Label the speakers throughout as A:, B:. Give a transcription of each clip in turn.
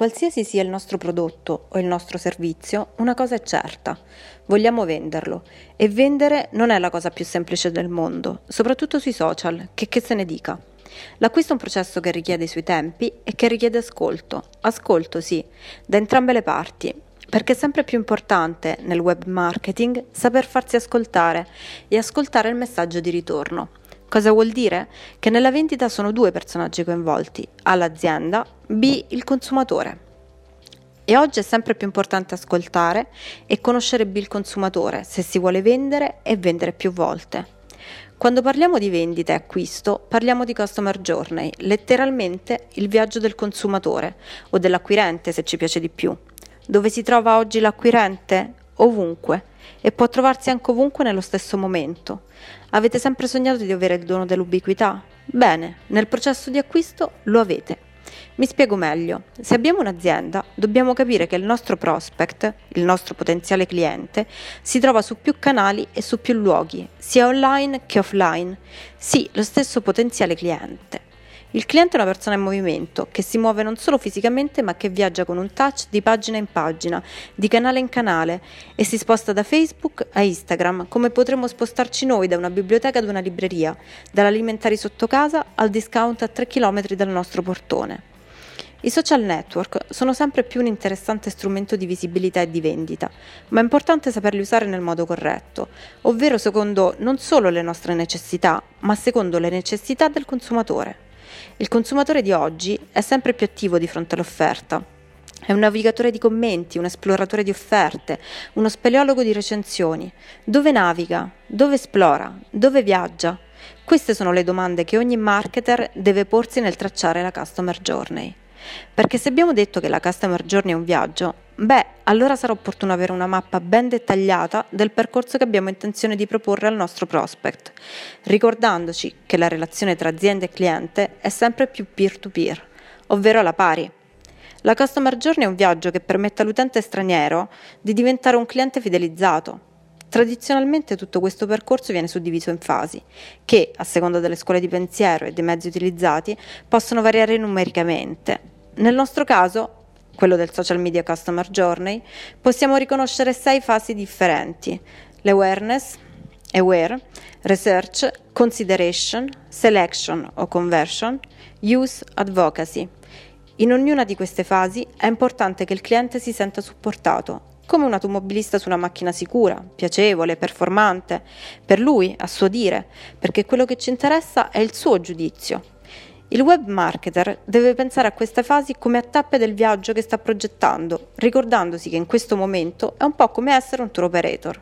A: Qualsiasi sia il nostro prodotto o il nostro servizio, una cosa è certa, vogliamo venderlo e vendere non è la cosa più semplice del mondo, soprattutto sui social, che che se ne dica. L'acquisto è un processo che richiede i suoi tempi e che richiede ascolto, ascolto sì, da entrambe le parti, perché è sempre più importante nel web marketing saper farsi ascoltare e ascoltare il messaggio di ritorno. Cosa vuol dire? Che nella vendita sono due personaggi coinvolti, A l'azienda, B il consumatore. E oggi è sempre più importante ascoltare e conoscere B il consumatore se si vuole vendere e vendere più volte. Quando parliamo di vendita e acquisto, parliamo di customer journey, letteralmente il viaggio del consumatore o dell'acquirente se ci piace di più. Dove si trova oggi l'acquirente? Ovunque e può trovarsi anche ovunque nello stesso momento. Avete sempre sognato di avere il dono dell'ubiquità? Bene, nel processo di acquisto lo avete. Mi spiego meglio. Se abbiamo un'azienda, dobbiamo capire che il nostro prospect, il nostro potenziale cliente, si trova su più canali e su più luoghi, sia online che offline. Sì, lo stesso potenziale cliente. Il cliente è una persona in movimento, che si muove non solo fisicamente ma che viaggia con un touch di pagina in pagina, di canale in canale e si sposta da Facebook a Instagram, come potremmo spostarci noi da una biblioteca ad una libreria, dall'alimentari sotto casa al discount a 3 km dal nostro portone. I social network sono sempre più un interessante strumento di visibilità e di vendita, ma è importante saperli usare nel modo corretto, ovvero secondo non solo le nostre necessità, ma secondo le necessità del consumatore. Il consumatore di oggi è sempre più attivo di fronte all'offerta. È un navigatore di commenti, un esploratore di offerte, uno speleologo di recensioni. Dove naviga? Dove esplora? Dove viaggia? Queste sono le domande che ogni marketer deve porsi nel tracciare la customer journey. Perché se abbiamo detto che la customer journey è un viaggio, beh, allora sarà opportuno avere una mappa ben dettagliata del percorso che abbiamo intenzione di proporre al nostro prospect, ricordandoci che la relazione tra azienda e cliente è sempre più peer-to-peer, ovvero alla pari. La customer journey è un viaggio che permette all'utente straniero di diventare un cliente fidelizzato. Tradizionalmente tutto questo percorso viene suddiviso in fasi, che, a seconda delle scuole di pensiero e dei mezzi utilizzati, possono variare numericamente. Nel nostro caso, quello del social media customer journey, possiamo riconoscere sei fasi differenti. L'awareness, aware, research, consideration, selection o conversion, use, advocacy. In ognuna di queste fasi è importante che il cliente si senta supportato, come un automobilista su una macchina sicura, piacevole, performante, per lui, a suo dire, perché quello che ci interessa è il suo giudizio, il web marketer deve pensare a queste fasi come a tappe del viaggio che sta progettando, ricordandosi che in questo momento è un po' come essere un tour operator.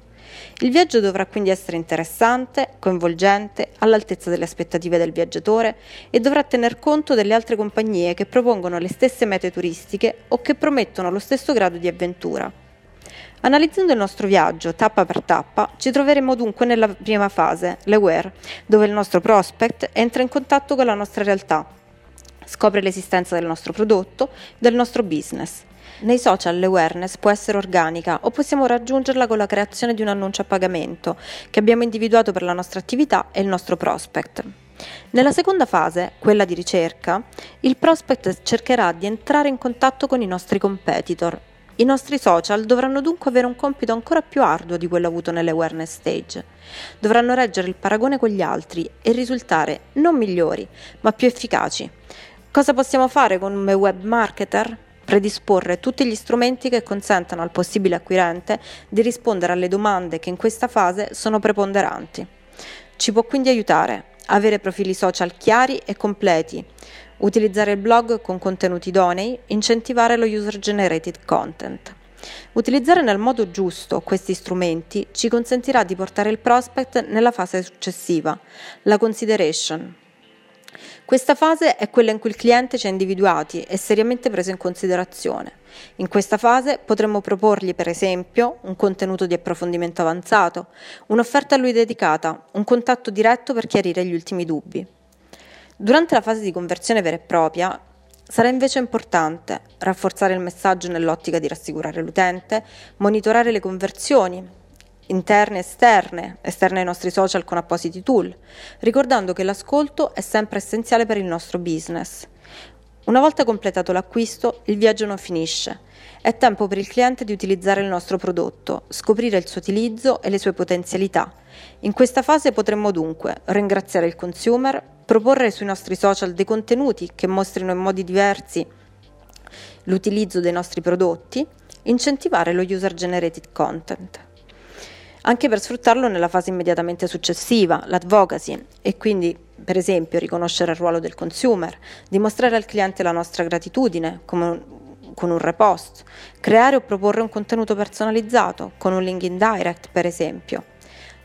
A: Il viaggio dovrà quindi essere interessante, coinvolgente, all'altezza delle aspettative del viaggiatore e dovrà tener conto delle altre compagnie che propongono le stesse mete turistiche o che promettono lo stesso grado di avventura. Analizzando il nostro viaggio tappa per tappa, ci troveremo dunque nella prima fase, l'aware, dove il nostro prospect entra in contatto con la nostra realtà, scopre l'esistenza del nostro prodotto, del nostro business. Nei social l'awareness può essere organica o possiamo raggiungerla con la creazione di un annuncio a pagamento che abbiamo individuato per la nostra attività e il nostro prospect. Nella seconda fase, quella di ricerca, il prospect cercherà di entrare in contatto con i nostri competitor i nostri social dovranno dunque avere un compito ancora più arduo di quello avuto nelle awareness stage. Dovranno reggere il paragone con gli altri e risultare non migliori, ma più efficaci. Cosa possiamo fare un web marketer? Predisporre tutti gli strumenti che consentano al possibile acquirente di rispondere alle domande che in questa fase sono preponderanti. Ci può quindi aiutare avere profili social chiari e completi, utilizzare il blog con contenuti idonei, incentivare lo user generated content. Utilizzare nel modo giusto questi strumenti ci consentirà di portare il prospect nella fase successiva, la consideration. Questa fase è quella in cui il cliente ci ha individuati e seriamente preso in considerazione. In questa fase potremmo proporgli, per esempio, un contenuto di approfondimento avanzato, un'offerta a lui dedicata, un contatto diretto per chiarire gli ultimi dubbi. Durante la fase di conversione vera e propria sarà invece importante rafforzare il messaggio nell'ottica di rassicurare l'utente, monitorare le conversioni interne e esterne, esterne ai nostri social con appositi tool, ricordando che l'ascolto è sempre essenziale per il nostro business. Una volta completato l'acquisto, il viaggio non finisce. È tempo per il cliente di utilizzare il nostro prodotto, scoprire il suo utilizzo e le sue potenzialità. In questa fase potremmo dunque ringraziare il consumer, proporre sui nostri social dei contenuti che mostrino in modi diversi l'utilizzo dei nostri prodotti, incentivare lo user generated content anche per sfruttarlo nella fase immediatamente successiva, l'advocacy, e quindi per esempio riconoscere il ruolo del consumer, dimostrare al cliente la nostra gratitudine come con un repost, creare o proporre un contenuto personalizzato con un link in direct per esempio.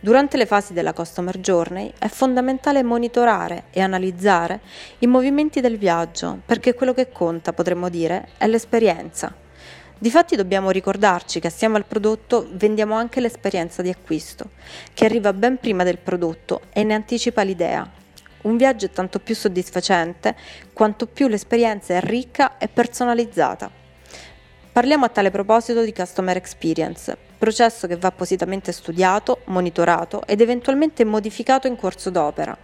A: Durante le fasi della Customer Journey è fondamentale monitorare e analizzare i movimenti del viaggio perché quello che conta, potremmo dire, è l'esperienza. Difatti dobbiamo ricordarci che assieme al prodotto vendiamo anche l'esperienza di acquisto, che arriva ben prima del prodotto e ne anticipa l'idea. Un viaggio è tanto più soddisfacente quanto più l'esperienza è ricca e personalizzata. Parliamo a tale proposito di Customer Experience, processo che va appositamente studiato, monitorato ed eventualmente modificato in corso d'opera.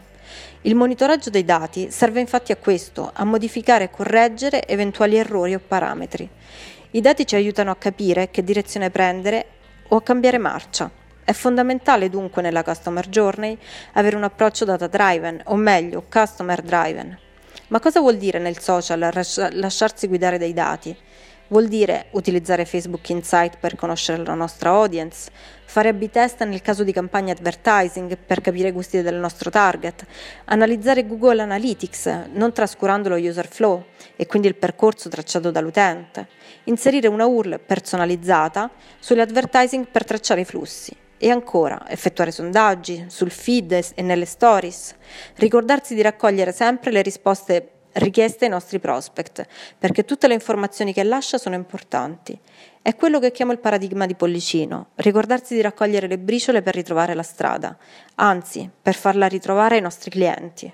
A: Il monitoraggio dei dati serve infatti a questo, a modificare e correggere eventuali errori o parametri. I dati ci aiutano a capire che direzione prendere o a cambiare marcia. È fondamentale dunque nella Customer Journey avere un approccio data driven, o meglio, customer driven. Ma cosa vuol dire nel social lasciarsi guidare dai dati? Vuol dire utilizzare Facebook Insight per conoscere la nostra audience, fare A-B test nel caso di campagne advertising per capire i gusti del nostro target, analizzare Google Analytics non trascurando lo user flow e quindi il percorso tracciato dall'utente, inserire una URL personalizzata sull'advertising per tracciare i flussi. E ancora, effettuare sondaggi sul feed e nelle stories, ricordarsi di raccogliere sempre le risposte richieste ai nostri prospect, perché tutte le informazioni che lascia sono importanti. È quello che chiamo il paradigma di Pollicino, ricordarsi di raccogliere le briciole per ritrovare la strada, anzi, per farla ritrovare ai nostri clienti.